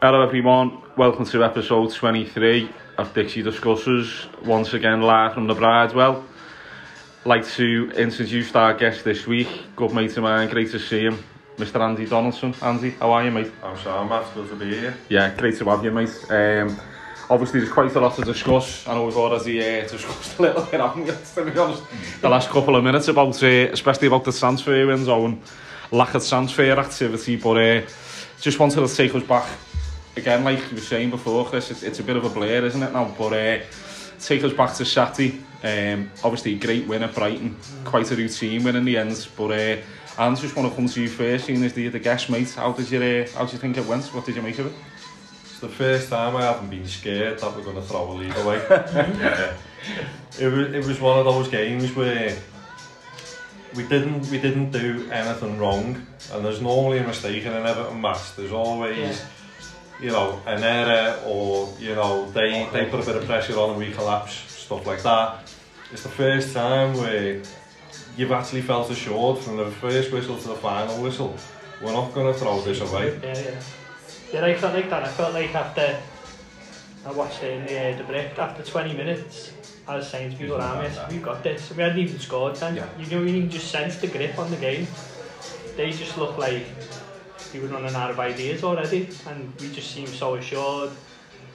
Hello everyone, welcome to episode 23 of Dixie Discusses, once again live from the Bridewell. like to introduce our guest this week, good mate of mine, great to see him, Mr Andy Donaldson. Andy, how are you mate? I'm Sean, Matt, good to be here. Yeah, great to have you mate. Um, obviously there's quite a lot to discuss, I know we've already uh, discussed a little bit, haven't we, to be honest, the last couple of minutes about, uh, especially about the transfer window and lack of transfer activity, but uh, just wanted to take us back again, like you were saying before, Chris, it's, it's a bit of a blur, isn't it now? But uh, take us back to Saturday. Um, obviously, a great win at Brighton, quite a routine win in the end. But uh, and just want to come to you first, seeing as the, the guest mate. How did you uh, how did you think it went? What did you make of it? It's the first time I haven't been scared that we're going to throw a lead away. yeah. it, was, it was one of those games where we didn't we didn't do anything wrong, and there's normally a mistake in an Everton match. There's always. Yeah you know, an error or, you know, they, they put a bit of pressure on and we collapse, stuff like that. It's the first time where you've actually felt assured from the first whistle to the final whistle, we're not going to throw this away. Yeah, yeah. Yeah, I felt like that. I felt like after I watched it in the, uh, the break, after 20 minutes, I was saying to people me, we've got this. We hadn't even scored then. Yeah. You know, you can just sense the grip on the game. They just look like we were running out of ideas already and we just seemed so assured.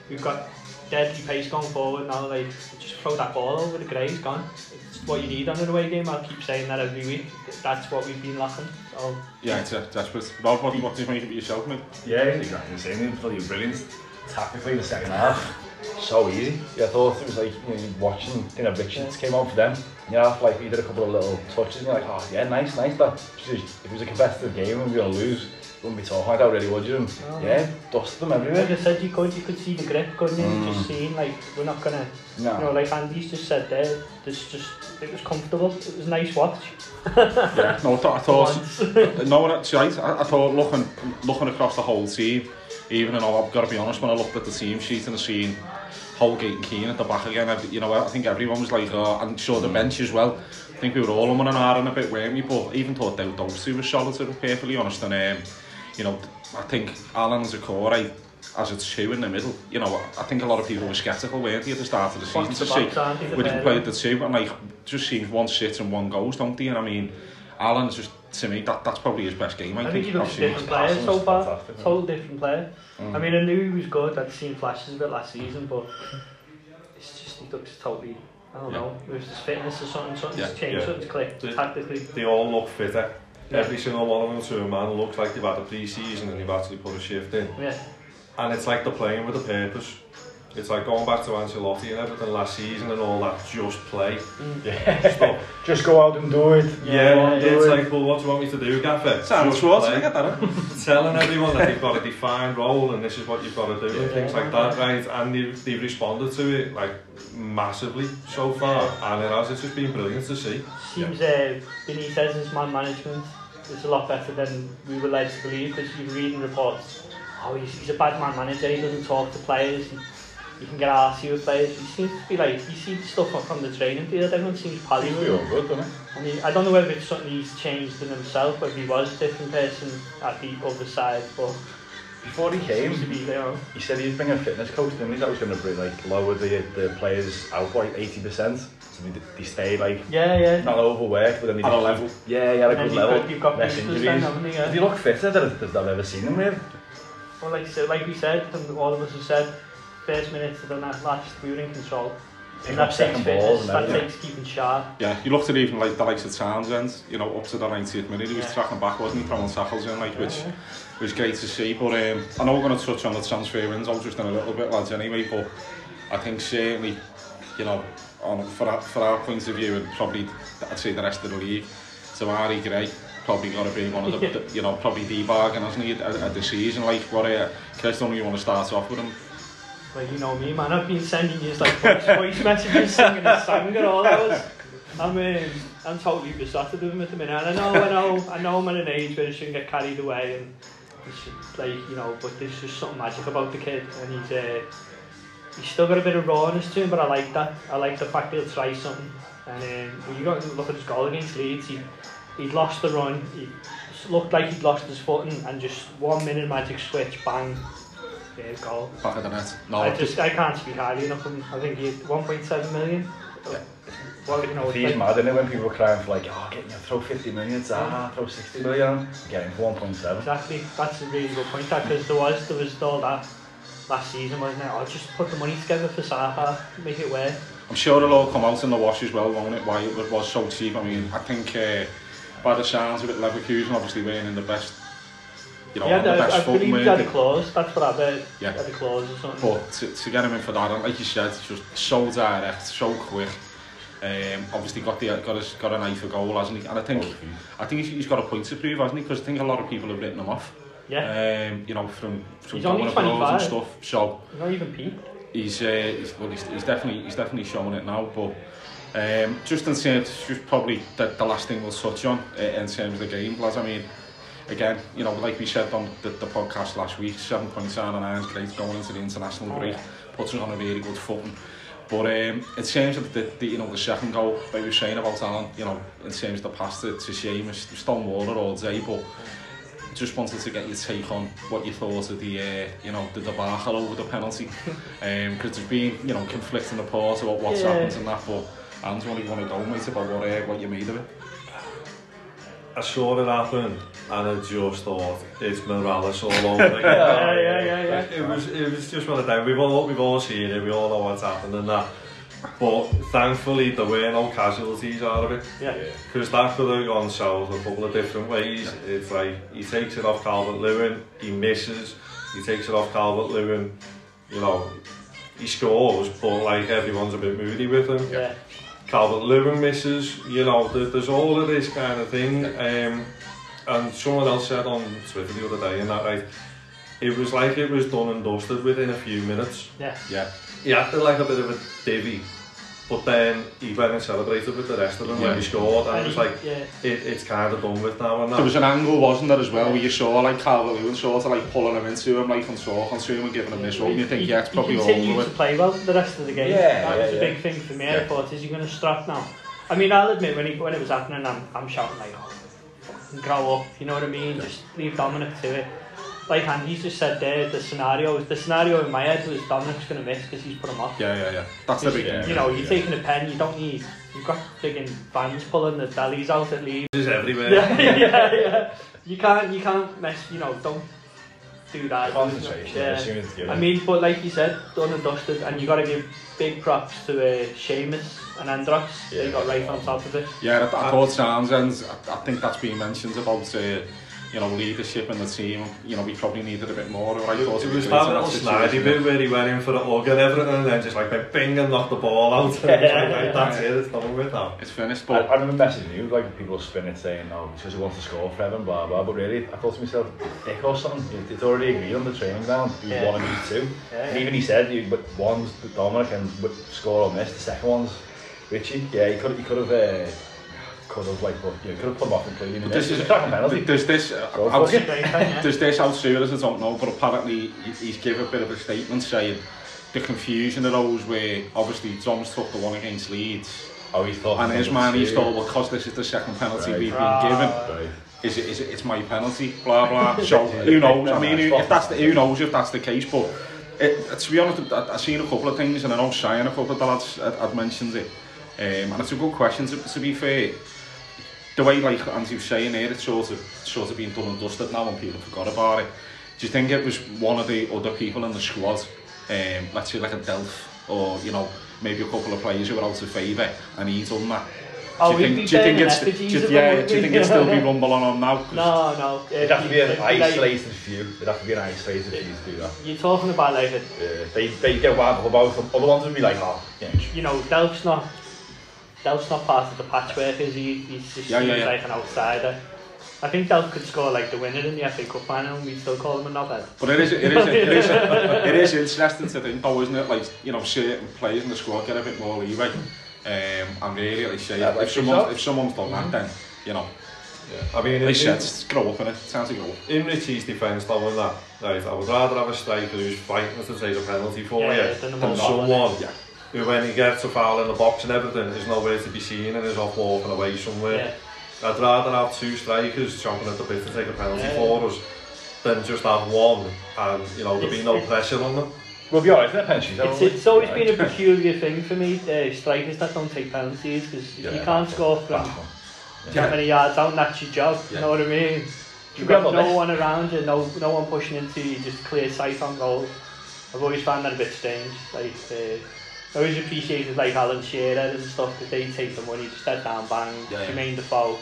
We've got deadly pace going forward now, like just throw that ball over the grey, it's gone. It's what you need on an away game, I'll keep saying that every week. That's what we've been lacking. So, yeah, it's a desperate. Rob, what, what do you make of yourself, mate? Yeah, exactly the same. It was brilliant. Tactically, in the second half, so easy. Yeah, I thought it was like you know, watching, you know, Richards came on for them. You know, like he did a couple of little touches, and you're like, oh yeah, nice, nice. That if it was a competitive game and we were gonna lose, wouldn't be talking like that really, would you? And, no. Yeah, dust them everywhere. Like I said, you could, you could see the grip, couldn't you? Mm. Just hmm. seeing, like, we're not gonna... No. You know, like Andy's just said there, this just, it was comfortable. It was a nice watch. yeah, no, I thought, I thought no, that's right. I, I thought looking, looking across the whole team, even and all, I've got to be honest, when I looked at the team sheet and the scene, Holgate and Keane at the back again, you know, I think everyone was like, oh, and sure, the hmm. bench as well. I think we were all on one an hour and a bit, weren't we? But even thought Dowd Dobson was solid, to be perfectly honest, and um, you know, I think Alan's a core, right, as a two in the middle. You know, I think a lot of people were sceptical, weren't they, at the start of the season to see would you play the two, and like just seems one sits and one goes, don't they? And I mean, Alan's just to me that that's probably his best game. I, I think, think he looks a different player so far, total different player. Mm. I mean, I knew he was good. I'd seen flashes of it last season, but it's just he looks totally. I don't yeah. know, with his fitness or something, something's yeah. changed, yeah. something's clicked they, tactically. They all look fitter. Yeah. Every single one of them to a man looks like they've had a pre-season and they've actually put a shift in. Yeah. And it's like they're playing with a purpose. It's like going back to Ancelotti and everything last season and all that just play mm. yeah. stuff. just go out and do it. Yeah, yeah it's it. like, well, what do you want me to do, Gaffer? Sounds Schwartz, I get that. Telling everyone that they've got a defined role and this is what you've got to do yeah, and things like that, right? And they've, they've responded to it like massively so far, and it has. It's just been brilliant to see. Seems yeah. uh, Benitez's man management is a lot better than we were led to believe because you're reading reports. Oh, he's, he's a bad man manager. He doesn't talk to players. He, you can get arsy with players. He seems to be like, you see the stuff from the training field, everyone seems pally good, doesn't I mean, I don't know whether it's something he's changed in himself, whether he was a different person at the other side, but before he came, he said he'd bring a fitness coach and he thought was going to bring like lower the, the players out by like 80%. So they, they stay like yeah, yeah. not overworked, but then they just, level. Yeah, yeah, a good you've level. Got, you've got less injuries. Then, haven't you, yeah. They look fitter than, than I've ever seen them with. Well, like, so, like we said, all of us have said, first minute to the last, we were in control pick up second balls. That yeah. takes keeping sharp. Yeah, you looked at even like the likes of Townsend, you know, up to the 90th minute, he was yeah. tracking back, wasn't he, throwing tackles in, like, which was great to see. But um, I know we're going to touch on the transfer window just in a little bit, lads, anyway, but I think certainly, you know, on, for, our, for our point of view, and probably, I'd say the rest of the league, Tamari Gray, probably got to be one of the, the you know, probably the bargain, hasn't he, at, at the season. Like, what, uh, Chris, don't you want to start off with him? Like, you know me, man, I've been sending you like voice messages singing a song and all hours. I'm, um, I'm totally besotted with him at the minute. And I know, I know, I know I'm at an age where I shouldn't get carried away and he should, like, you know, but there's just something magic about the kid and he's, uh, he's still got a bit of rawness to him, but I like that. I like the fact he'll try something. And um, when you got to look at his goal against Leeds, he, he'd lost the run, he looked like he'd lost his footing and just one minute magic switch, bang, Yeah, goal. back of the net. No, I just I can't speak highly enough of him. I think he had 1.7 million. Yeah. Well, you know, He's like, mad, isn't it, when people were crying for like, oh, get, you know, throw 50 million Zaha, throw 60 million, getting for 1.7. exactly. That's a really good point. Because there was there was all that last season, wasn't it? Oh, just put the money together for Zaha, make it work. I'm sure it'll all come out in the wash as well, won't it? Why it was so cheap. I mean, I think uh, by the sounds of it, Leverkusen obviously weren't in the best, you know, yeah, the I, best I believe he had a clause. That's what I bet. Yeah. Had a clause or something. But to, to get him in for that, and like you said, it's just so direct, so quick. Um, obviously got the got a, got an eye for goal, hasn't he? And I think I think he's, he's got a point to prove, hasn't he? Because I think a lot of people have written him off. yeah, Um, you know, from from He's only and 25. stuff. So not even Pete. he's uh, he's, well, he's, he's definitely he's definitely showing it now. But um, just in terms, just probably the, the last thing we'll touch on uh, in terms of the game, lads. I mean, again, you know, like we said on the, the podcast last week, seven points down and iron's great going into the international Oh, break, puts us on a really good footing. But um, in terms of the, the you know the second goal that we were saying about Alan, you know, in terms of the pass to, to Seamus, Stone Waller all day, but just wanted to get your take on what you thought of the uh, you know the debacle over the penalty because there's been you know conflicting reports about what's Yeah. happened and that but what you want to go mate about what, uh, what you made of it I saw it happen and I just thought it's Morales all over again. Yeah, yeah, yeah, yeah. It was it was just one of them. We've all we've all seen it. We all know what's happened and that. But thankfully there were no casualties out of it. Yeah. Because that could have gone south a couple of different ways. It's like he takes it off Calvert Lewin, he misses. He takes it off Calvert Lewin. You know, he scores, but like everyone's a bit moody with him. Yeah. Calvert Lewin misses, you know, there, there's all of this kind of thing. Um, and someone else said on Twitter the other day, and that right, it was like it was done and dusted within a few minutes. Yeah. yeah He acted like a bit of a divvy, But then he went and celebrated with the rest of them yeah. when he scored, and it was like yeah. it, it's kind of done with now. And now. There was an angle, wasn't there, as well, where you saw like Calvert Lewin sort of like pulling him into him, like and talking to him and giving him this role, and you think, yeah, it's probably all over. He to play well the rest of the game. Yeah, that yeah, was yeah. a big thing for me. Yeah. I thought, is he going to strap now? I mean, I'll admit when, he, when it was happening, I'm, I'm shouting like, oh, grow up, you know what I mean? Yeah. Just leave Dominic to it. Like Andy's just said there, the scenario the scenario in my head was Dominic's going to miss because he's put him off. yeah yeah yeah that's the big Yeah. thing You know, you're Yeah. taking a pen, you don't need. You've got frigging fans pulling the delis out at least. It's everywhere. Yeah, yeah, yeah. You can't, you can't mess. You know, don't do that. Concentration, Yeah. as soon as it's given. I mean, but like you said, done and dusted, and you got to give big props to uh, Seamus and Andros. They got right on top of it. Yeah, I, I thought Townsend, I, I think that's been mentioned about, uh, you know, leadership in the team. You know, we probably needed a bit more. Or I thought It was that little snidey bit where he went in for a hug and everything and then just like went bing and knocked the ball out. And it was like, right, that's it, it's done with now. It's finished, I, but I remember messaging you, like people spin it saying, oh, because he wants to score for Evan, blah, blah, but really, I thought to myself, dick or something, It- it's already agreed on the training ground, he was Yeah. one and he's two. Yeah, And yeah. even he said, he, but one's Dominic and score on this, the second one's Richie. Yeah, he could, he could have, uh, could have, like, but, yeah, could have put him off completely. But this It's is a cracking penalty. There's this, uh, out, it. Great, yeah. there's this out serious, I don't know, but apparently he- he's given a bit of a statement saying the confusion arose where obviously Dom's took the one against Leeds Oh, he's thought. and his man he's told because this is the second penalty Right. we've been Right. given. Right. Is it, is it, it's my penalty, blah blah. So who knows? I mean, who- if that's the, who knows if that's the case? But it, to be honest, I, I've seen a couple of things, and I know Shine a couple of the lads had, had mentioned it, um, and it's a good question. To, to be fair, the way like Andy was saying there, it's sort of sort of been done and dusted now, and people forgot about it. Do you think it was one of the other people in the squad, um, let's say like a Delph, or you know maybe a couple of players who were out of favour, and he's done that? Oh, do you think, do you think it's, do you, yeah, do you think it'd still be rumbling on now? 'Cause- No, no. It'd have to be an it'd like- isolated few. It'd have to be an isolated few to do that. You're talking about like a, Uh, they, they get wound up about it. Other ones would be like, oh, yeah, you know, Delph's not, Delph's not part of the patchwork, is he? He's just Yeah, yeah, seems yeah. like an outsider. I think Delph could score like the winner in the FA Cup final, and we'd still call him a knobhead. But it is, it is, it is, it is interesting to think though, isn't it? Like, you know, certain players in the squad get a bit more leeway. Um, and really, like say, Yeah, if, someone, if someone's done that, then, you know, I mean, they in, said, in, just grow up in it. Time to grow up. in Richie's defence, though, and that, right, I would rather have a striker who's fighting to take a penalty for Yeah, you than a than someone Yeah. Who, when he gets a foul in the box and everything, is nowhere to be seen and is off walking away somewhere. Yeah. I'd rather have two strikers chomping at the bit to take a penalty Yeah. for us than just have one and, you know, there'd be no pressure on them. We'll be alright in a penalty. It's, it's always been a peculiar thing for me, uh, strikers that don't take penalties, because if you can't score from Yeah. how many yards out, that's your job, you know what I mean? You've got got no this. one around you, no no one pushing into you, just clear sight on goal. I've always found that a bit strange. Like, uh, I always appreciated like Alan Shearer and stuff because they take the money, just dead down, bang, Yeah, yeah. Jermaine Defoe,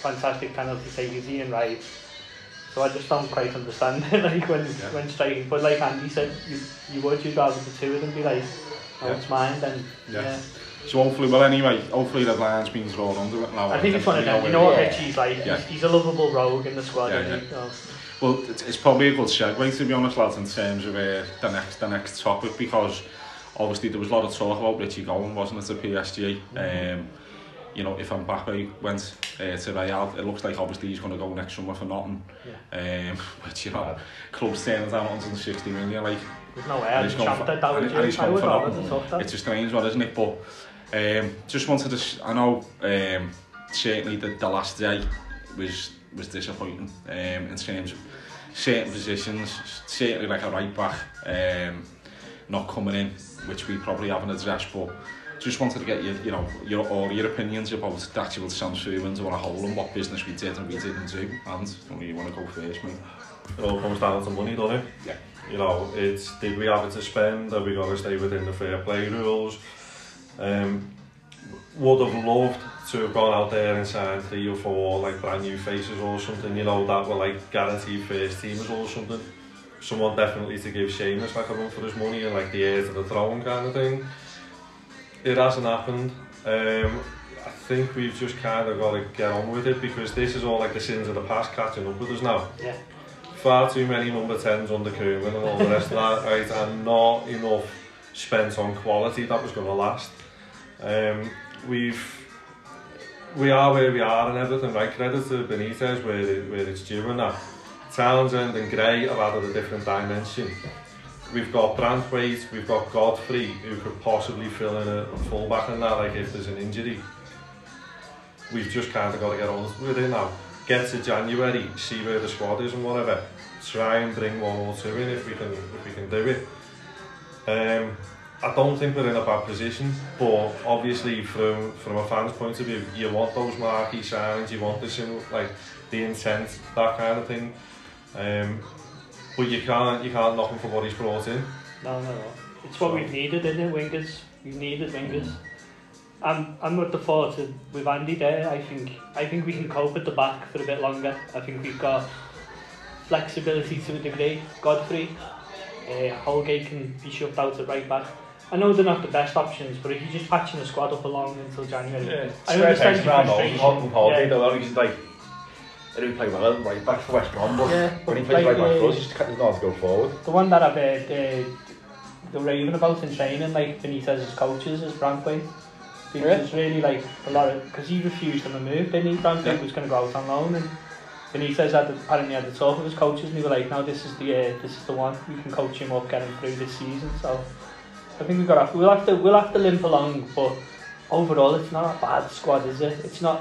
fantastic penalty takers, Ian Wright. So I just don't quite understand like when Yeah. when striking. But like Andy said, you you would you'd rather the two of them be like, oh Yeah. it's mine then. Yeah. Yeah. So hopefully, well anyway, hopefully the line's been thrown under it now. I think it's one of them. You know what. Richie's like? Yeah. He's, he's a lovable rogue in the squad. Yeah? So, Well, it's, it's probably a good segue to be honest, lads, in terms of uh, the next the next topic because obviously there was a lot of talk about Richie going, wasn't it, to PSG? Um, you know, if Mbappe went uh, to Real, it looks like obviously he's going to go next summer for nothing. Um, which you know, clubs turning down 160 million, like there's no way. He's champed for- at that and and he's would for it's a strange one, isn't it? But um, just wanted to, s- I know um, certainly the, the last day was was disappointing um, in terms of certain positions, certainly like a right back um, not coming in, which we probably have in a but just wanted to get your, you know, your or your opinions about actual transferings on a whole and what business we did and we didn't do. And I mean, you want to go first, mate? It all comes down to money, doesn't it? Yeah. You know, it's did we have it to spend? Are we going to stay within the fair play rules? Um, would have loved to have gone out there and signed three or four like brand new faces or something, you know, that were like guaranteed first teamers or something. Someone definitely to give Seamus like a run for his money and like the heir to the throne kind of thing. It hasn't happened. Um, I think we've just kind of got to get on with it because this is all like the sins of the past catching up with us now Yeah. far too many number 10s under Koeman and all the rest of that, right, and not enough spent on quality that was going to last. Um, we've we are where we are and everything, right? Credit to Benitez where, it, where it's due and that. Townsend and Gray have added a different dimension. We've got Branthwaite, we've got Godfrey, who could possibly fill in a fullback in that, like if there's an injury. We've just kind of got to get on with it now. Get to January, see where the squad is and whatever. Try and bring one or two in if we can if we can do it. Um, I don't think we're in a bad position, but obviously from from a fan's point of view, you want those marquee signings, you want this in like the intent, that kind of thing. Um, but you can't you can't knock him for what he's brought in. No, no, no. It's what So- we've needed, isn't it? Wingers. We've needed wingers. I'm, I'm with the thought of, with Andy there. I think I think we can cope at the back for a bit longer. I think we've got flexibility to a degree. Godfrey, uh, Holgate can be shoved out at right back. I know they're not the best options, but if you're just patching the squad up along until January, Yeah, I square understand pegs your round holes. frustration. Holgate, Yeah. though, he's like, he didn't play well right back for West Brom, but Yeah, when he but plays like, right back for us, he's just doesn't know how to go forward. The one that I've heard uh, the raving about in training, like Benitez's coaches, is Branthwaite. Because Yeah. it's really like a lot of because he refused him a move, didn't he? Branthwaite Yeah. was going to go out on loan, and Benitez had the, apparently had the talk with his coaches, and they were like, "No, this is the uh, this is the one. We can coach him up, get him through this season." So I think we've got to, we'll have to we'll have to limp along, but overall, it's not a bad squad, is it? It's not.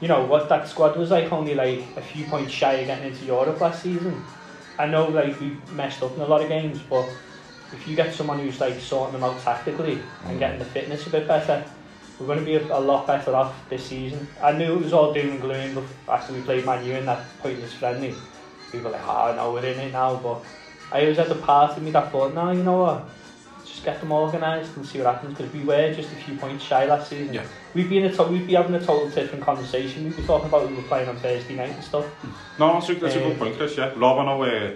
you know, what that squad was like, only like a few points shy of getting into Europe last season. I know like we messed up in a lot of games, but if you get someone who's like sorting them out tactically and getting the fitness a bit better, we're going to be a, a lot better off this season. I knew it was all doom and gloom, but after we played Man U in that pointless friendly, people were like, ah, oh no, we're in it now, but I always had the part of me that thought, no, you know what, just get them organised and see what happens. Because we were just a few points shy last season. Yeah. We'd be in a to- we'd be having a total different conversation. We'd be talking about we were playing on Thursday night and stuff. No, that's, a, that's um, a good um, point, Chris. Yeah, Love, I know, uh,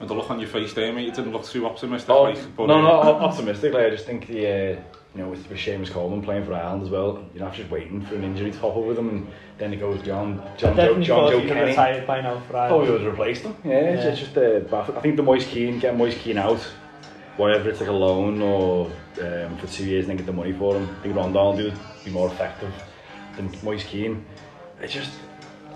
with the look on your face there, mate, you didn't look too optimistic. Oh, like, but, no, no, uh, optimistic. Like, I just think the. Uh, you know, with, with Seamus Coleman playing for Ireland as well, you know, just waiting for an injury to pop over them and then it goes John, John, John, John Joe Kenny. Retired by now for Ireland. Oh, he was replaced him. Yeah, yeah. it's just uh. I think the Moise Keane, get Moise Keane out, whatever it took a loan or um, for two years and then get the money for him. I think Rondon will do be more effective than Moise Keane. It's just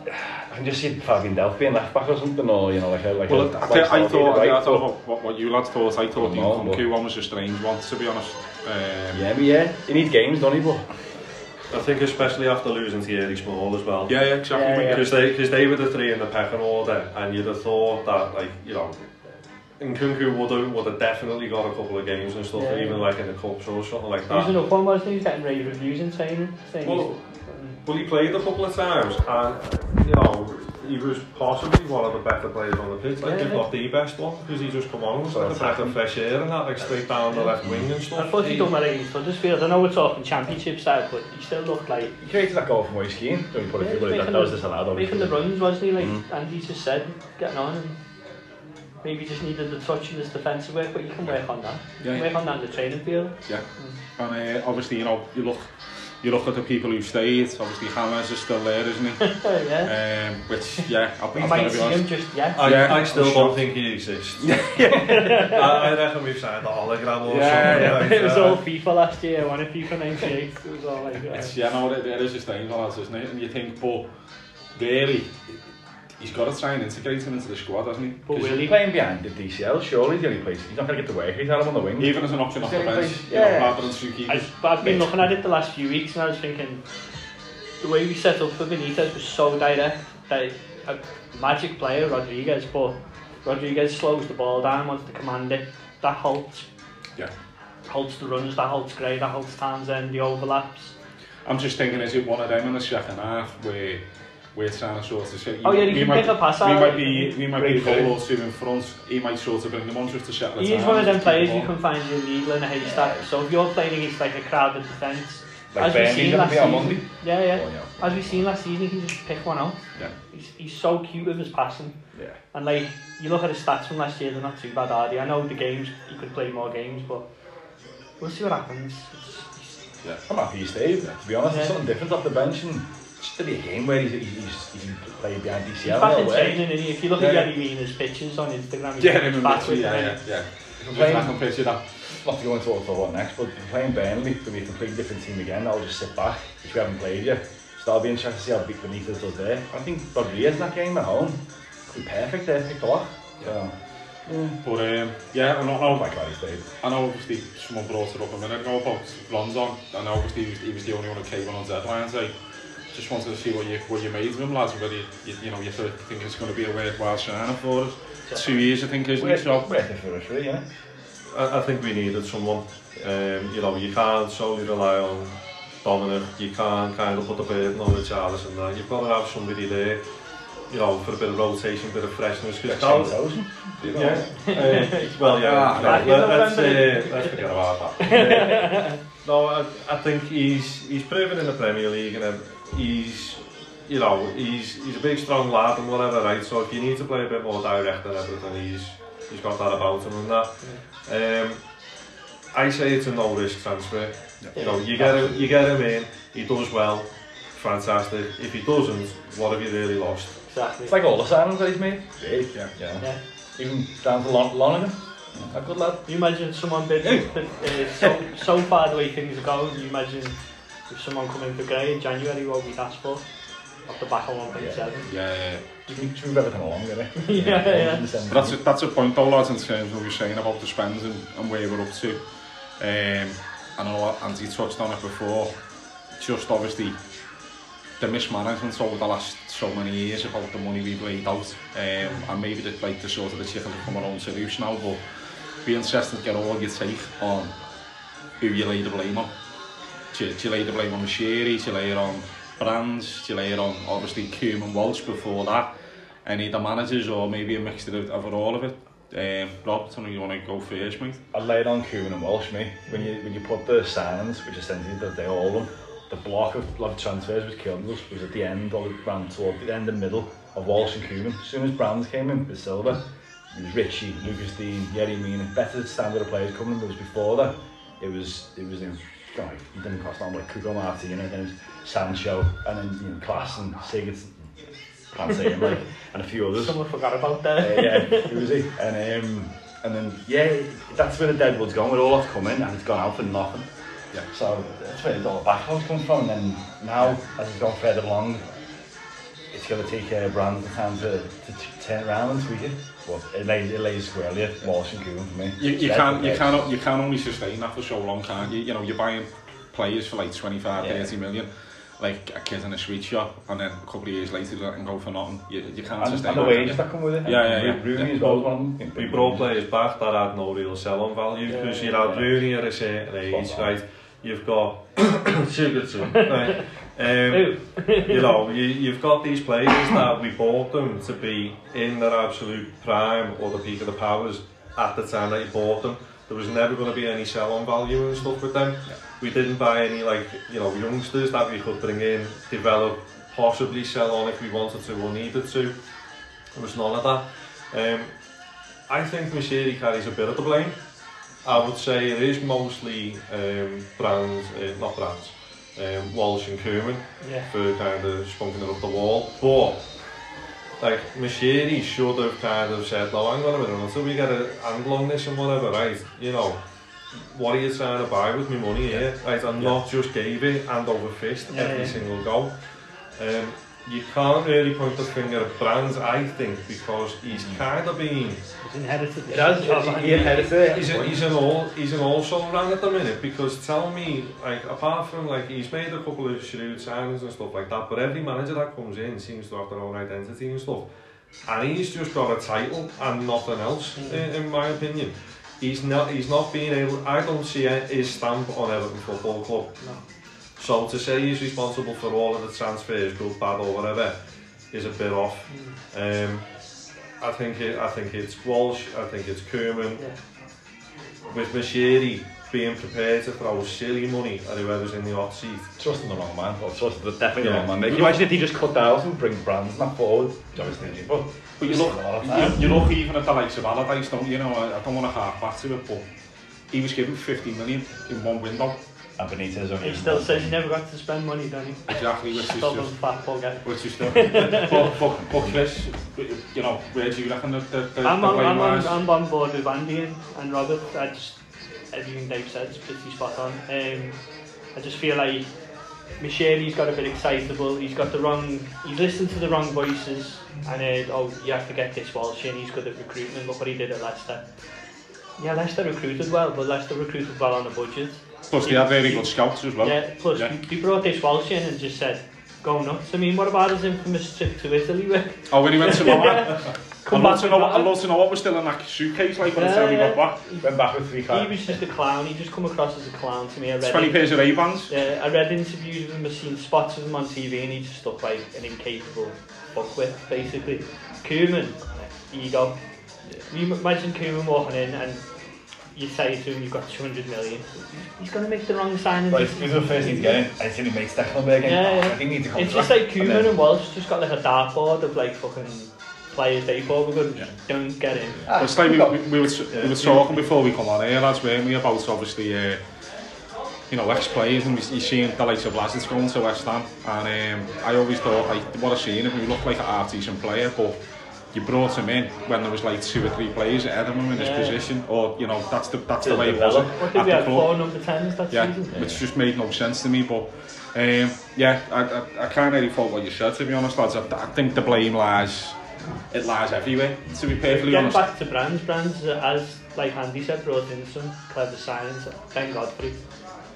I can just see Fabian Delph being left back or something or you know like a, like well, a, I, like I thought right, I thought but, what, what you lads thought I thought the Nkunku one was a strange one to be honest um, yeah but yeah he needs games don't he but I think especially after losing Thierry Small as well. Yeah, yeah, exactly. Because yeah, yeah. they, cause they were the three in the pecking order, and you'd have thought that, like, you know, Nkounkou would have, would have definitely got a couple of games and stuff, Yeah. even like in the cups or something like He was that. an up one, wasn't he? He was getting rave reviews in training. Saying Well, he's- Well, he played a couple of times, and, you know, he was possibly one of the better players on the pitch, like, Yeah, if not the best one, because he just come on and was like a breath of fresh air and that, like, straight down the left wing and stuff. I thought he'd done well against Huddersfield. I know we're talking championship style, but he still looked like He created that goal from where he's skiing. Don't you put it Yeah, through, but that, making that was the- disallowed. making the runs, wasn't he? Like Mm. Andy just said, getting on and maybe just needed the touch in his defensive work, but you can work on that. You Yeah, can work on that in the training field. Yeah. And uh, obviously, you know, you look you look at the people who stayed, obviously Hammers is still there, isn't he? yeah. Um, which, yeah, I'll, I I'm might going to see be him just yet. I, Yeah, I still I'm don't sure. think he exists. I, I reckon we've signed a hologram or Yeah, something. yeah. like it was that. all FIFA last year, one of FIFA 98. It was all like, uh, It's, yeah, no, there, there is a stain on us, isn't it? And you think, but really, he's got to try and integrate him into the squad, hasn't he? but 'Cause will he? Playing behind the DCL, surely the only place. He's not going to get the work. He's had him on the wing. Even as an option off the He's the only bench, place- you know, yeah. rather than two keepers. I, but I've been looking at it the last few weeks and I was thinking the way we set up for Benitez was so direct that a magic player, Rodriguez, but Rodriguez slows the ball down, wants to command it. That halts. Yeah. Halts the runs, that halts Gray, that halts Townsend, the overlaps. I'm just thinking, is it one of them in the second half where we're trying to sort of say, Oh, yeah, you can might, pick a pass we might be, we might be a Break goal or two in front. He might sort of bring them on just to settle it He is one of them players you can find your needle in a haystack. So if you're playing against like a crowded defence, Like as we've seen going last to be on season, Monday. yeah, yeah, Oh, yeah. as we've seen last season, he can just pick one out. Yeah. He's, he's so cute with his passing. Yeah. And like, you look at his stats from last year, they're not too bad, are they? I know the games, he could play more games, but we'll see what happens. It's, I'm happy he stayed. To be honest, Yeah. it's something different off the bench. And just to be a game where he's, he's, he's, he's playing behind DCL. he's back in no way. training, and if you look Yeah. at Gary Reina's pictures on Instagram, he's Yeah, him and back with yeah, him. yeah, yeah. If Just I'm I playing, can picture that. not to go into what what next, but if I'm playing Burnley, it'll be a completely different team again. I'll just sit back, which we haven't played yet. So that'll be interesting to see how big Benitez does there. I think Rodriguez in that game at home could be perfect there, picked a lot. So, But um, yeah, I know, oh I my know, god, he stayed. I know obviously someone brought it up a minute ago about Lonzon, and obviously he was, he was the only one who came on on deadline. So just wanted to see what you what you made of him, lads. Whether you, you, you know you think it's going to be a worthwhile signing for us. Two years, I think, isn't it? So for us, really, yeah. I, I think we needed someone. Um, you know, you can't solely rely on Dominic. You can't kind of put the burden on the Charles and that. You've got to have somebody there, you know, for a bit of rotation, a bit of freshness. Thousand. yeah, uh, well, yeah. Ah, no, let, uh, let's forget about that. no, I, I think he's he's proven in the Premier League and he's. You know, he's he's a big, strong lad and whatever, right? So if you need to play a bit more direct and everything, he's he's got that about him and that. Um, I say it's a no risk transfer. You know, you get him, you get him in, he does well, fantastic. If he doesn't, what have you really lost? Exactly. It's like all the signings that he's made. Big, Yeah. yeah. yeah. Even down to Lon- Lonergan. A good lad. You imagine someone bid, bid uh, so, so far the way things are going, you imagine if someone come in for Gray in January, what we'd ask for, off the back of 1.7. Yeah, yeah, yeah. We've ever come along, really? yeah, yeah, yeah. That's a, that's a point though, lads, in terms of what you're saying about the spends and, and where we're up to. Um, I know Andy touched on it before, just obviously the mismanagement over the last so many years about the money we've laid out. Um, and maybe the, like, the sort of the chicken have come own solution now, but be interested to get all your take on who you lay the blame on. Do you, lay the blame on Sherry? You lay it on Brands? Do you lay it on obviously and Walsh before that? Any of the managers or maybe a mixture of, of all of it? Um, Rob, I don't you want to go first, mate? I'd lay it on Koeman and Walsh, mate. When you when you put the signings, which essentially that they all them, the block of, of transfers which killed us was at the end or ran toward the end and middle of Walsh and Koeman. As soon as Brands came in with Silva, it was Richie, Lucas Digne, Yerry Mina, better standard of players coming than it was before that. It was it was in God, it didn't cost that much. Cuco Martina, then it was Sancho, and then you know Klaas and Sigurdsson, can't say him like, and a few others. Someone forgot about Uh, that. yeah, it was it. And um, and then yeah, that's where the Deadwood's gone. With all come in and it's gone out for nothing. Yeah. So that's where the all the backlog's come from. And then now, as it's gone further along, it's going to take uh, Brand the time to, to t- turn around and tweak it. Well, it lays, it lays squarely at Walsh and Coon for me. You, you, can, you, can, you can only sustain that for so long, can't you? You know, you're buying players for like 25, yeah. 30 million. like a kid in a sweet shop and then a couple of years later they can go for nothing. You, you can't and, sustain And the wages that come with it. Yeah, yeah, yeah. Rooney yeah. as well one. We brought players back that had no real selling value because yeah, you had yeah. Rooney at a certain age, right? You've got Sigurdsson, right? Um, you know, you, you've got these players that we bought them to be in their absolute prime or the peak of the powers at the time that you bought them. There was never going to be any sell-on value and stuff with them. We didn't buy any like you know youngsters that we could bring in, develop, possibly sell on if we wanted to or needed to. There was none of that. Um, I think Moshiri carries a bit of the blame. I would say it is mostly um, brands, uh, not brands, um, Walsh and Koeman Yeah. for kind of spunking it up the wall. But like Moshiri should have kind of said, no, hang on a minute, until we get a handle on this and whatever, right? You know, what are you trying to buy with my money here? Right, and not just gave it hand over fist Yeah, every yeah. single goal. Um, you can't really point the finger at brands, I think, because he's kind of been He's inherited the has. He he? inherited it. He's, a, he's an all he's an also ran at the minute because tell me like apart from like he's made a couple of shrewd signings and stuff like that, but every manager that comes in seems to have their own identity and stuff, and he's just got a title and nothing else hmm. in, in my opinion. He's not he's not being able. I don't see his stamp on Everton Football Club. No. So to say he's responsible for all of the transfers, good, bad or whatever, is a bit off. Um, I think it, I think it's Walsh, I think it's Kerman. Yeah. With Mashiri being prepared to throw silly money at whoever's in the hot seat. Trusting the wrong man, or trusting the definitely yeah. the wrong man. Can you imagine if he just cut out and bring brands and that forward? Obviously, but, but you look, you, you look even at the likes of Allardyce, don't you know? I, I don't want to half back to it, but he was given 50 million in one window. And Benitez only. He still says he never got to spend money, don't he? Exactly, which is just... fat bugger. Which is still... but, but, but Chris, you know, where do you reckon the, the, the, I'm the on, I'm, on. I'm on board with Andy and, and Robert. I just, everything they've said is pretty spot on. Um, I just feel like Michele's got a bit excitable. He's got the wrong. He's listened to the wrong voices and heard, oh, you have to get this Walsh in. He's good at recruitment. Look what he did at Leicester. Yeah, Leicester recruited well, but Leicester recruited well on a budget. Plus, they have very good scouts as well. Yeah, plus, yeah. he brought this Walsh in and just said, go nuts. I mean, what about his infamous trip to Italy? Where... Oh, when he went to Milan? Come I'd, love to know, I'd love to know what was still in that suitcase like by the time he got back. Went back with three cars. He was just a clown. He just come across as a clown to me. I read 20 pairs of A-bands. Yeah, I read interviews with him. I've seen spots of him on TV and he just looked like an incapable fuckwit, basically. Koeman, ego. You imagine Koeman walking in and you say to him, you've got 200 million. He's going to make the wrong signing. But he's the first thing to get in. I think he makes Declan Berg in. Yeah, yeah. I think he needs to come It's just like Koeman then- and Walsh just got like a dartboard of like fucking players they thought were good, Yeah. don't get in. Ah, It's like we, got- we, we, were, we were talking before we come on here, lads, weren't we, about obviously, uh, you know, ex-players and we, you seen the likes of Lassens going to West Ham and um, I always thought, like, what I seen if he look like a half-decent player, but you brought him in when there was like two or three players ahead of him in his Yeah. position, or, you know, that's the, that's the way it was develop. What at we the club. four number 10s that Yeah, season? which just made no sense to me. But um, yeah, I, I, I can't really fault what you said. To be honest, lads, I, I think the blame lies. It lies everywhere. To be perfectly Getting honest. back to Brands, Brands, as like Andy said, brought in some clever signings. Thank God for it.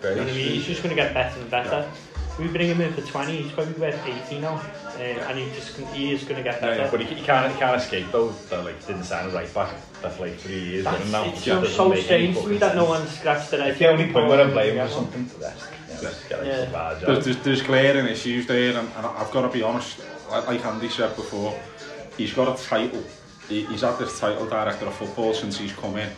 You know what I mean? He's just going to get better and better. We bring him in for 20, he's probably worth 80 now. um, and he just he is going to get better. Yeah, but he, he can't he can't escape both. That like didn't sign right back there for like three years. That's, now it's so, so strange to me that no one scratched it. It's the only point where I'm blaming for something to that. Yeah. yeah. There's, there's, there's glaring issues there, and, and I've got to be honest, like Andy said before, he's got a title, he, he's had this title director of football since he's come in,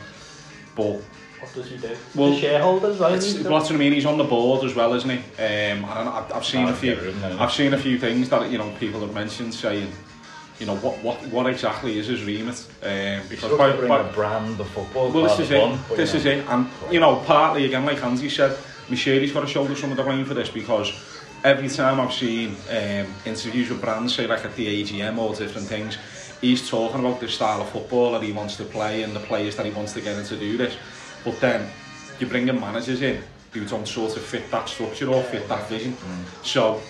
but What does he do? Well, the shareholders, right? it's, well, that's what I mean. He's on the board as well, isn't he? Um, and I, I've seen Oh, a few. get rid of I've seen a few things that you know people have mentioned saying, you know, what what what exactly is his remit? Um, Because because by, bring by, the brand of football. well, this is it. fun, but, This you is it. And you know, partly again, like Andy said, Michele's got to shoulder some of the blame for this because every time I've seen um, interviews with brands, say like at the AGM or different things, he's talking about the style of football that he wants to play and the players that he wants to get into do this. But then you bring in managers in who don't sort of fit that structure or fit that vision. So,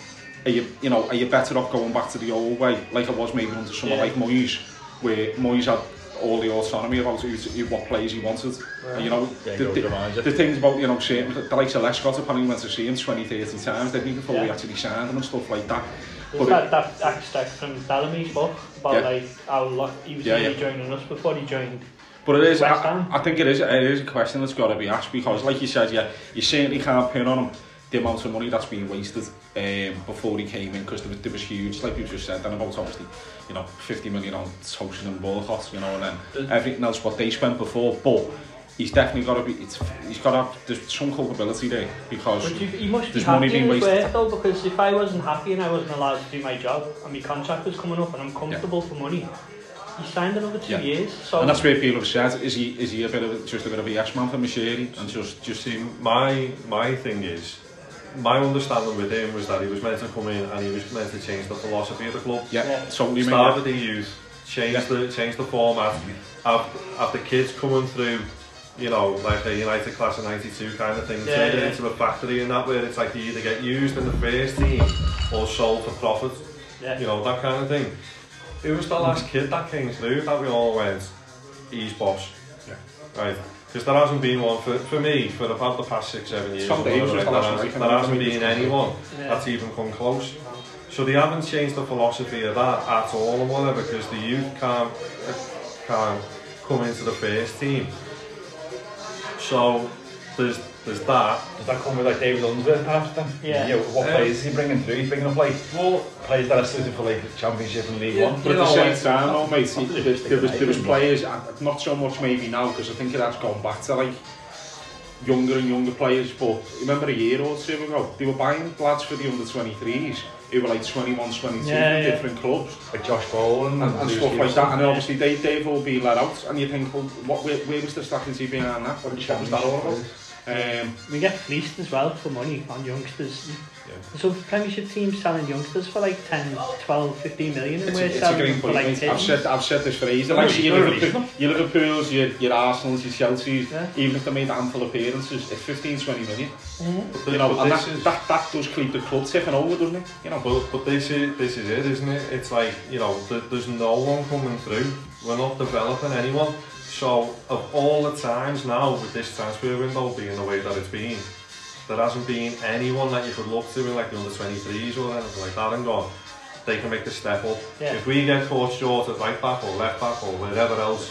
are you, you know, are you better off going back to the old way, like it was maybe under someone Yeah. like Moyes, where Moyes had all the autonomy about who, who, what players he wanted. And, you know, Yeah, the, the, things about, you know, certain, the likes of Lescott apparently went to see him 20, 30 times, didn't he, before Yeah. we actually signed him and stuff like that. There's But that, that extract from Bellamy's book about Yeah. like how lo- he was Yeah, really yeah. joining us before he joined. But it is, I, I think it is, it is a question that's got to be asked because, like you said, yeah, you certainly can't pin on him the amount of money that's been wasted um, before he came in because there, was- there was huge, like you just said, then about obviously, you know, 50 million on Tosun and Boycott, you know, and then everything else what they spent before. But he's definitely got to be, it's, he's got to have, there's some culpability there because you, he must be There's money happy in being wasted. work though, because if I wasn't happy and I wasn't allowed to do my job and my contract was coming up and I'm comfortable for money, he signed another two Yeah. years. So and that's where people have said, is he, is he a bit of a, just a bit of a yes man for Moshiri and just, just See, my my thing is, my understanding with him was that he was meant to come in and he was meant to change the philosophy of the club. yeah, Yeah. totally mate, Start yeah. with the youth, change Yeah. the change the format, have, have the kids coming through, you know, like a United class of 92 kind of thing, Yeah, turn it yeah. into a factory and that where it's like you either get used in the first team or sold for profit, yeah. you know, that kind of thing. Who was the last kid that came through that we all went, he's boss? Yeah. Right. Because there hasn't been one for, for me for about the past six, seven years. Tom Davies there, hasn't- there hasn't been anyone Yeah. that's even come close. So they haven't changed the philosophy of that at all and whatever because the youth can't, can't come into the first team. So there's there's that. Does that come with like David Unsworth perhaps then? Yeah. You know, what Um, players is he bringing through? He's bringing up like Well, players that are suited for like Championship and League Yeah. One. But at the same like- time, though, mate, he- there, there was there was Right. players, not so much maybe now because I think it has gone back to like younger and younger players. But remember a year or two ago, they were buying lads for the under 23s who were like 21, 22 Yeah, yeah. different clubs Like Josh Bowen and, and stuff like that. And obviously they they've all been let out, and you think, well, what where, where was the strategy behind that? What, what was that all about? Um, We get fleeced as well for money on youngsters. Yeah. So Premiership teams selling youngsters for like 10, 12, 15 million and It's, we're a, it's a selling for point, like mate. 10. I've said, I've said this for ages. Like, your, Liverpool, your Liverpools, your, your Arsenals, your Chelseas, Yeah. even if they made a handful of appearances, it's 15, 20 million. Mhm. You know, but and this that, is- that, that does keep the club ticking over, doesn't it? You know, But, but this is this is it, isn't it? It's like you know, th- there's no one coming through. We're not developing anyone. So of all the times now with this transfer window being the way that it's been, there hasn't been anyone that you could look to in like the under 23s or anything like that and gone, they can make the step up. Yeah. If we get caught short at right back or left back or wherever else,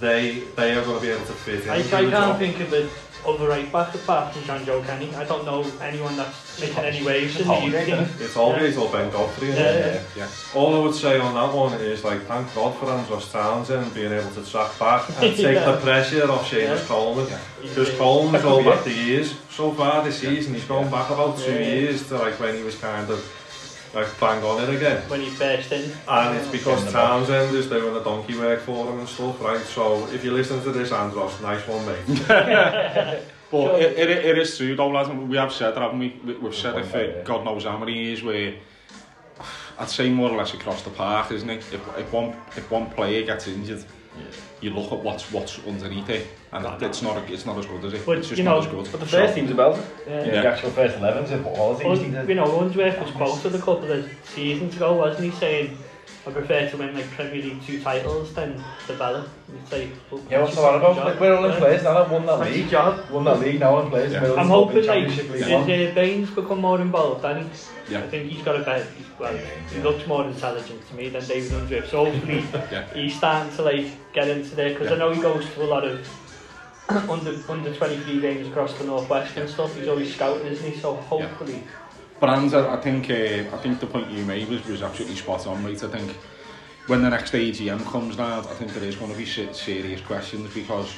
they they are going to be able to fit in. I, I can't think of it other right back apart from John Joe Kenny. I don't know anyone that's making any waves in the isn't It's Holgate or Ben Godfrey. Yeah, yeah. yeah. All I would say on that one is like thank God for Andros Townsend being able to track back and take Yeah. the pressure off Seamus Yeah. Coleman. Yeah. Because Coleman's That could going be back the years. So far this season he's gone back about two Yeah, yeah. years to like when he was kind of like bang on it again. When he burst in. And it's because in Townsend is doing the donkey work for him and stuff, right? So if you listen to this, Andros, nice one, mate. but sure. it, it, it is true, though, lads, and we have said, haven't we? We've said it for. God knows how many years where I'd say more or less across the park, isn't it? If, if, one, if one player gets injured, you look at what's what's underneath it, and it, it's not it's not as good as it. But, it's just you not know, as good. But the first team's about it. Yeah. You know, Yeah. The actual first 11s of all the teams. Well, need you to- know, Unsworth was quoted a couple of seasons ago, wasn't he, saying, I prefer to win like Premier League two titles than develop. It's like, well, Yeah, what's that about? job. Like, we're all in Yeah. players now, won that That's your league. job. Won that league, now all in players. Yeah. I'm of hoping the like Championship League did One. uh, Baines become more involved, and Yeah. I think he's got a better. Well, Yeah, he yeah. looks more intelligent to me than David Unsworth. So hopefully Yeah. he's starting to like get into there because I know he goes to a lot of under under 23 games across the northwest and stuff. He's always scouting, isn't he? So hopefully, But Anz, I think uh, I think the point you made was, was absolutely spot on, mate. I think when the next AGM comes round, I think there is going to be serious questions because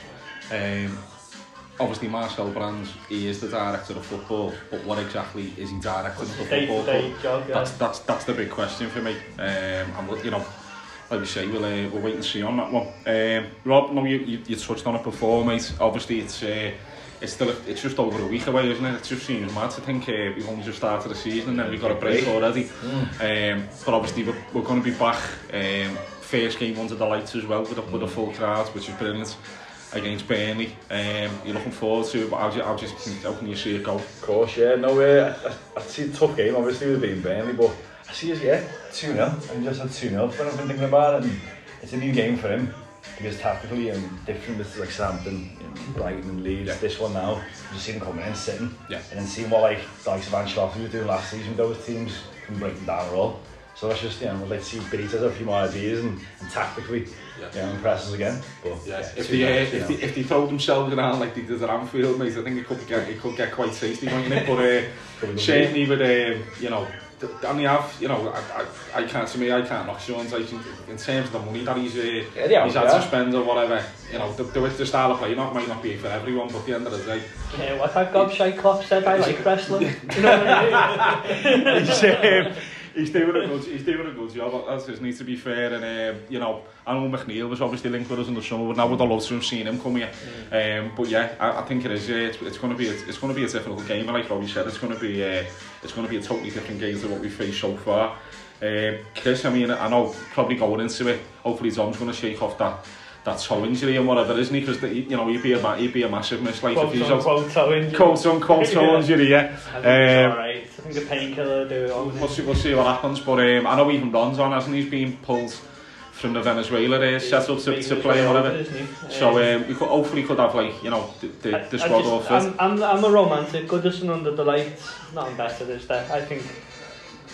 um, obviously Marcel Brands, he is the director of football, but what exactly is he directing the football day job. Yeah. That's, that's, that's the big question for me. Um, and, you know, like we say, we'll, uh, we'll wait and see on that one. Um, Rob, no, you, you, you touched on it before, mate. Obviously, it's uh, it's still it's just over a week away, isn't it? It just seems mad to think uh, we've only just started the season and then we've got a break already. Mm. Um, but obviously we're, we're going to be back um, first game under the lights as well with a, mm. with a full crowd, which is brilliant against Burnley. Um, you're looking forward to it, but how, do you, how, do you, how can you see it go? Of course, yeah. No, uh, I, I, I see a tough game, obviously, with being Burnley, but I see us, yeah, 2-0. I just had 2-0, but I've been thinking about it, and it's a new game for him because tactically I'm different with like Southampton, you know, Brighton and Leeds. Yeah. This one now, you just see them coming in, sitting, yeah. and then seeing what like Dykes of Ancelotti was doing last season with those teams can break them down at all. So that's just, you know, let's see Benitez has a few more ideas and, and tactically, yeah. you know, impress us again. But, yeah. yeah if, they, nice, uh, if, they, if they throw themselves around like they did at Anfield, mate, I think it could get, it could get quite tasty, wouldn't it? But uh, certainly with, um, you know, Danny Av, you know, I, I, I can't, to me, I can't knock Sean's, I think, in terms of the money that he's, uh, yeah, he's had yeah. to spend or whatever, you know, the, the, the style of play not, might not be for everyone, but at the end of the day... Yeah, what that gobshite Klopp said, I like wrestling. you know what I mean? it's, um, he's doing a good, he's doing a good job. as just needs to be fair. And, um, you know, I know McNeil was obviously linked with us in the summer, but now would I love to have seen him come here. Um, but yeah, I, I think it is. Yeah, it's, it's going to be, it's, it's going to be a difficult game. And like Robbie said, it's going to be, uh, it's going to be a totally different game to what we faced so far. Um, Chris, I mean, I know probably going into it, hopefully Tom's going to shake off that that toe injury and whatever, isn't he? Because you know he'd be a he'd be a massive miss. Like quote if he's on quote toe injury, quote on quote toe injury, yeah. Um, right. I think a painkiller do it all. We'll see, we'll see what happens, but um, I know even Ron's on, hasn't he? He's been pulled from the Venezuela there, set up to, to play or whatever. So um, we could hopefully could have like you know the, the, the squad all fit. I'm, I'm, I'm a romantic. Goodison under the lights. not better is there. I think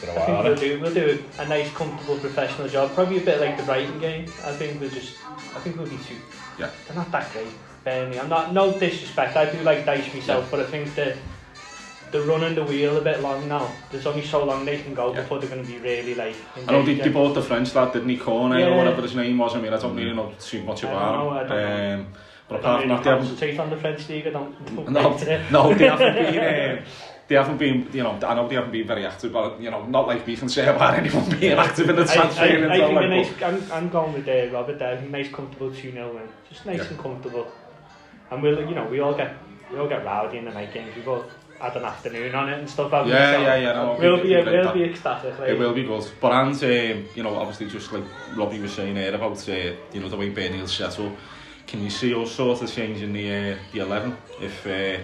Been a I while, think we'll do we'll do a nice, comfortable, professional job. Probably a bit like the Brighton game. I think we'll just I think we'll be too. Yeah. They're not that great. Burnley. I'm not no disrespect. I do like Dyche myself, but I think the they're running the wheel a bit long now. There's only so long they can go yeah. before they're going to be really like. I know they, they bought the French lad, didn't he, Cornet eh, yeah. or whatever his name was. I mean, I don't really know hmm. too much about him. Um, but apart from that, they haven't... on the French league, I don't... no, no, they haven't been... Um, they haven't been, you know, I know they haven't been very active, but, you know, not like we can say about anyone being active in the transfer. I, I, I, think like, nice, I'm, I'm going with uh, Robert there, a nice comfortable 2-0 win. Just nice yeah. and comfortable. And we'll, you know, we all get, we all get rowdy in the night games, we both had an afternoon on it and stuff. Yeah, yeah, yeah, yeah. No, we'll be, we'll that. be ecstatic. Like. It will be good. But and, um, you know, obviously just like Robbie was saying there about, uh, you know, the way Bernal's set up, can you see us sort of changing the, uh, the 11 if, uh,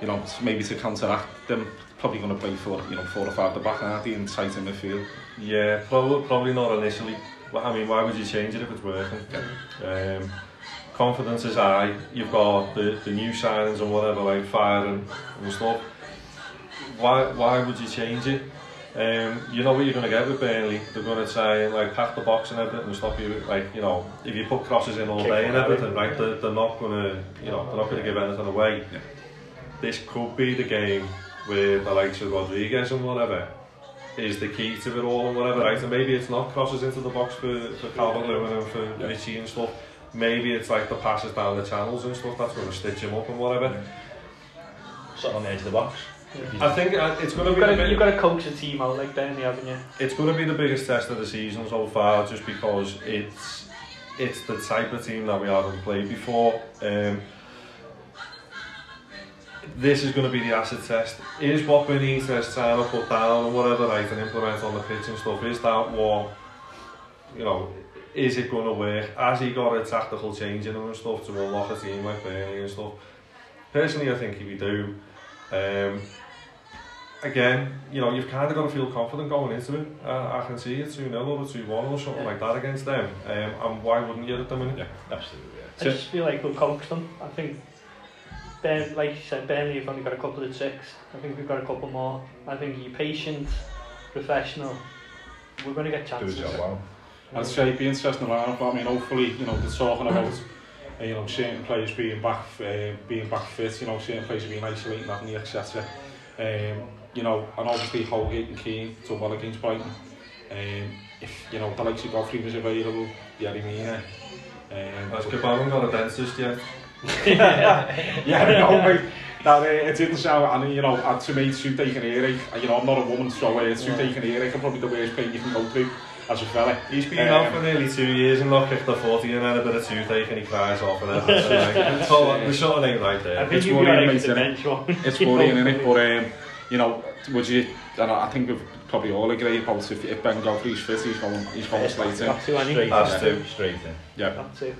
you know, maybe to counteract them? Probably going to play for, you know, four or five at the back, aren't they, and tight in midfield? Yeah, probably, probably not initially. I mean, why would you change it if it's working? Yeah. Um, confidence is high. You've got the, the new signings and whatever, like firing and stuff. Why why would you change it? Um, you know what you're going to get with Burnley. They're going to try and like pack the box and everything and stop you. Like you know, if you put crosses in all Kick day and everything, right? They're, they're not going to you know they're not going to give anything away. Yeah. This could be the game where the likes of Rodriguez and whatever is the key to it all and whatever, right? And maybe it's not crosses into the box for, for Calvert Lewin and for Yeah. Richie and stuff. Maybe it's like the passes down the channels and stuff that's going to stitch him up and whatever. Something on the edge of the box. I think uh, it's going to You've be got, the to, big- you've got to coach a team out like Burnley, haven't you? it's going to be the biggest test of the season so far, just because it's it's the type of team that we haven't played before. Um, this is going to be the acid test. Is what Benitez trying to put down and whatever, right, and implement on the pitch and stuff, is that what, you know, is it going to work? Has he got a tactical change in him and stuff to unlock a team like Burnley and stuff? Personally, I think if you do, um, again, you know, you've kind of got to feel confident going into it. Uh, I can see it 2 0 or 2 1 or something like that against them. Um, and why wouldn't you at the minute? Yeah. Absolutely, yeah. I just feel like we'll coax them. I think, ben, like you said, Burnley have only got a couple of six. I think we've got a couple more. I think you're patient, professional. We're going to get Do chances. the job well. I'd say it'd be interesting around, but I mean, hopefully, you know, they're talking about, uh, you know, certain players being back, uh, being back fit, you know, certain players being isolating, haven't they, etc. Um, you know, and obviously Holgate and Keane done well against Brighton. Um, if, you know, the likes of Godfrey was available, Yerry Mina. Um, Let's get on, got a dentist yet. yeah, I know, mate. That, uh, it didn't sound, and you know, uh, to me, two taking earache, uh, you know, I'm not a woman, so uh, two Yeah. taking earache are probably the worst pain you can go through as a fella. He's been Um, out for nearly two years and not kicked the 40 and had a bit of toothache and he cries off and everything. like, it's all, the shot ain't right I there. think It's you'll be worrying, alright mate, with the innit? bench one. It's worrying, innit? But, um, you know, would you, and I think we've probably all agree about if, if Ben Godfrey's fit, he's going, he's going straight in. Got to, hasn't Straight in. to. Straight in. Yeah, Got to.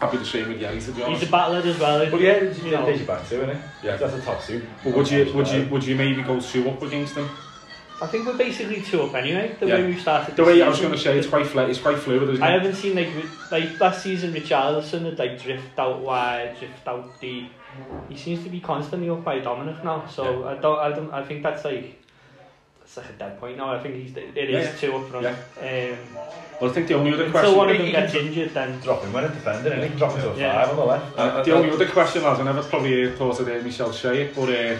I'd be the same with Yerry, to be He's a battler as well. But he? yeah, it's, You yeah, know, there's your back two, innit? Yeah. That's a top two. But would you, would you, would you maybe go two up against them? I think we're basically two up anyway, the Yeah. way we started The way I was season. going to say, it's quite flat, it's quite fluid, isn't I it? haven't seen like with- like last season Richarlison had like drift out wide, drift out deep. He seems to be constantly up by Dominic now, so I don't I don't I think that's like that's like a dead point now. I think he's it is Yeah, yeah. two up front. Um, Well, I think the only other until question... one of them he gets injured, then Drop him when it's defending, and he can drop him to a Yeah. five on the left. Uh, The only other question, lads, I never probably thought I'd hear myself but uh,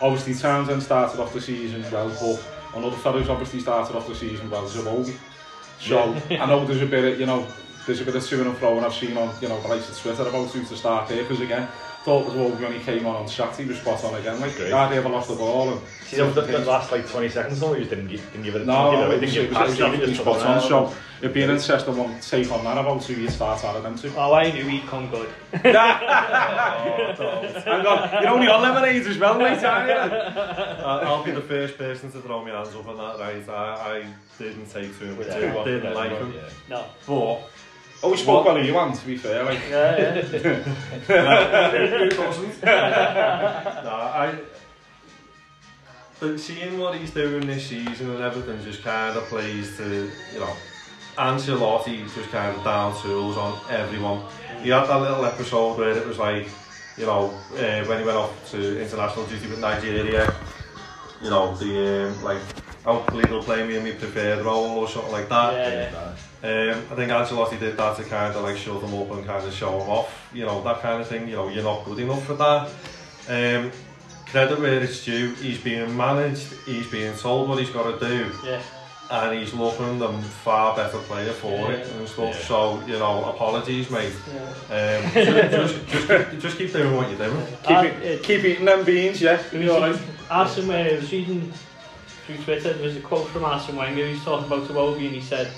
obviously Townsend started off the season well, but I know the fellows obviously started off the season well as of old. So. I know there's a bit of, you know, there's a bit of to and fro and I've seen on, you know, the likes of Twitter about who to start there, because again, thought was over when he came on on Saturday, he was spot on again. Like, Great. I'd ever lost the ball. And See, that, the last like 20 seconds, though, he just didn't, didn't give it a no, didn't give it, didn't give it, pass, it, it, it, it spot on. So, it'd be an interesting one to take on that about who you start out of them two. Oh, I knew he'd come good. Hang on, you're only on lemonades as well, mate, aren't you? I'll be the first person to throw my hands up on that, right? I, I didn't take to him, yeah, didn't, didn't like him. No. But, Oh, we spoke well of you, man, to be fair, like. Yeah, yeah. Who doesn't? no, I. But seeing what he's doing this season and everything just kind of plays to, you know, Ancelotti just kind of down tools on everyone. He had that little episode where it was like, you know, uh, when he went off to international duty with Nigeria, you know, the, um, like, hopefully they'll play me in my preferred role or something like that. Yeah. Um, I think Ancelotti did that to kind of like shut them up and kind of show them off, you know, that kind of thing. You know, you're not good enough for that. Um, credit where it's due, he's being managed, he's being told what he's got to do, yeah. and he's looking the far better player for it and stuff. Yeah. So, you know, apologies, mate. yeah. Um, just, just, keep, just keep doing what you're doing. Keep, Uh, it, it- keep eating them beans, yeah. It You all was right? Arsene Wenger, I was reading through Twitter, there was a quote from Arsene Wenger, he was talking about Iwobi and he said,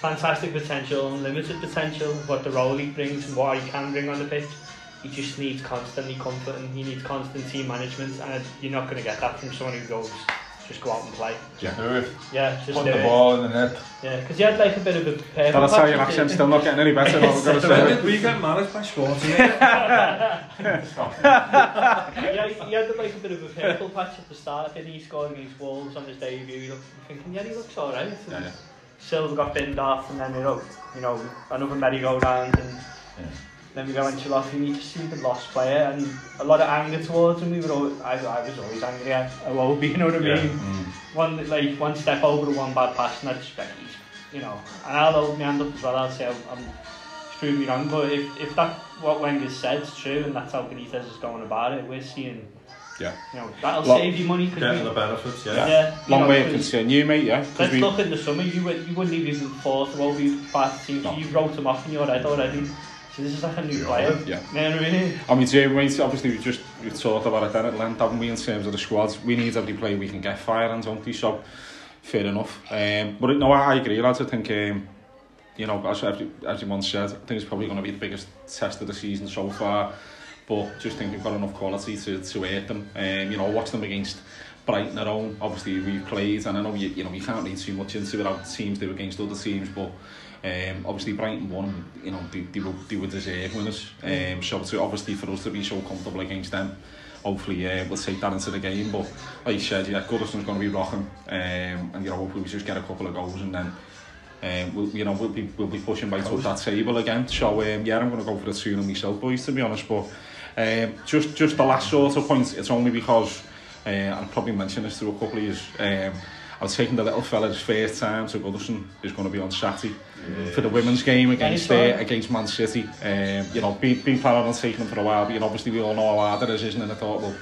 fantastic potential, unlimited potential, what the role he brings and what he can bring on the pitch. He just needs constantly comfort and he needs constant team management and you're not going to get that from someone who goes, just go out and play. Do it. Yeah, just Put do the it. ball in the net. Yeah, because he had like a bit of a purple That Italian patch, accent's didn't still not getting any better, I've got to say. we get managed by sports yeah, he, he had like a bit of a purple patch at the start, and he scored against Wolves on his debut. You're thinking, yeah, he looks alright. Yeah, yeah. Silva got binned off, and then you know, you know another merry-go-round, and Yeah. then we go Ancelotti, and he just seemed a lost player, and a lot of anger towards him. We were, all, I, I was always angry at Iwobi, you know what I mean? Yeah. Mm. One like one step over one bad pass, and I just like he's, you know, and I'll hold my hand up as well. I'll say I'm, I'm proved me wrong, but if, if that what Wenger said is true, and that's how Benitez is going about it, we're seeing, Yeah. You know, that'll Lot, save you money. Get we? the benefits, yeah. yeah. yeah. Long you way of concern you, mate, yeah. Let's we... look in the summer, you, you wouldn't have even thought of all these bad teams. No. You wrote them off in your head already. So this is like a new player. Yeah. yeah. No, really. I mean, Jay Wayne, obviously we just we talked about it then at length, haven't we, in terms of the squads. We need every player we can get fire and don't we? So, fair enough. Um, but no, I, I agree, lads. I think, um, you know, as, every, as everyone said, I think it's probably going to be the biggest test of the season so far but just think we've got enough quality to, to hurt them. Um, you know, watch them against Brighton at home. Obviously, we've played, and I know you, you know you can't read too much into it how teams do against other teams, but um, obviously Brighton won. You know, they, they, were, they were deserved winners. Um, so to, obviously for us to be so comfortable against them, hopefully uh, we'll take that into the game. But like you said, yeah, Goodison's going to be rocking, um, and you know hopefully we just get a couple of goals and then. Um, we'll, you know, we'll be, we'll be pushing right up that table again. So, um, yeah, I'm going to go for a 2 myself, boys, to be honest, but Um, just, just the last sort of point, it's only because, eh, uh, I'll probably mention this through a couple of years, um, I was taking the little fella's first time to Goodison, is going to be on Saturday yes. for the women's game against uh, against Man City. Um, you know, been, been planning on taking him for a while, but you know, obviously we all know how hard it is, isn't it? I thought, well,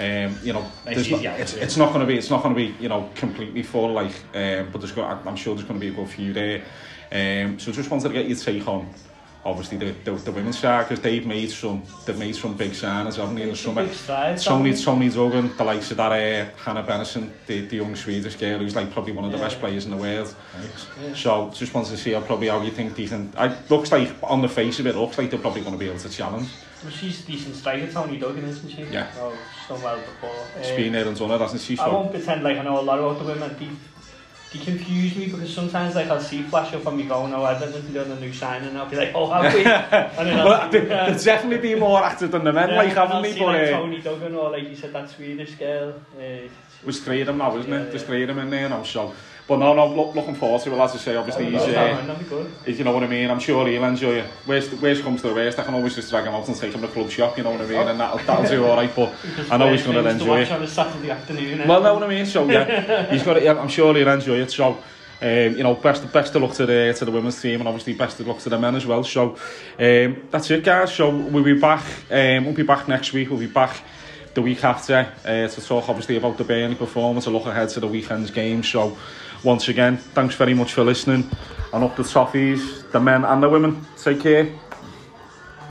um, you know, it's, not, it's, it's not going to be, it's not going to be, you know, completely full, like, um, but there's got, I'm sure there's going to be a good few there. Um, so just wanted to get your take on obviously the, the, the women's side, because they've made some, they've made some big signings, haven't they, in the summer. Strides, Tony, Tony Duggan, the likes of that uh, Hannah Benison, the, the young Swedish girl, who's like probably one of the yeah. best players in the world. Yeah. So just wanted to see how, probably how you think they can, it looks like, on the face of it, looks like they're probably going to be able to challenge. Well, she's a decent striker, Tony Duggan, isn't she? Yeah. Oh, she's done well before. She's um, been there and done it, hasn't she? So. I won't pretend like I know a lot about the women. They've he confuse me because sometimes like I'll see flash up on me going, oh, I've been doing a new signing and I'll be like, oh, have we? and then I'll well, see, uh, definitely been more active than the men, yeah, like, haven't they? But, like, Tony Duggan or like you said, that Swedish girl. Uh, was great, I'm now, isn't yeah, it? Just great, I'm in there now, so. But no, no, look, looking forward to it, as I say, obviously he's, uh, if you know what I mean, I'm sure he'll enjoy it. Worst, worst comes to the worst, I can always just drag him out and take him to club shop, you know what I mean, and that'll, that'll do alright, but I know he's going to enjoy it. on a Saturday afternoon. eh? Well, know what I mean, so yeah, he's got it, yeah, I'm sure he'll enjoy it, so, um, you know, best, best of luck to the, to the women's team, and obviously best of luck to the men as well, so, um, that's it guys, so we'll be back, um, we'll be back next week, we'll be back the week after uh, to talk obviously about the Burnley performance, a look ahead to the weekend's game, so once again, thanks very much for listening, and up the toffees, the men and the women, take care.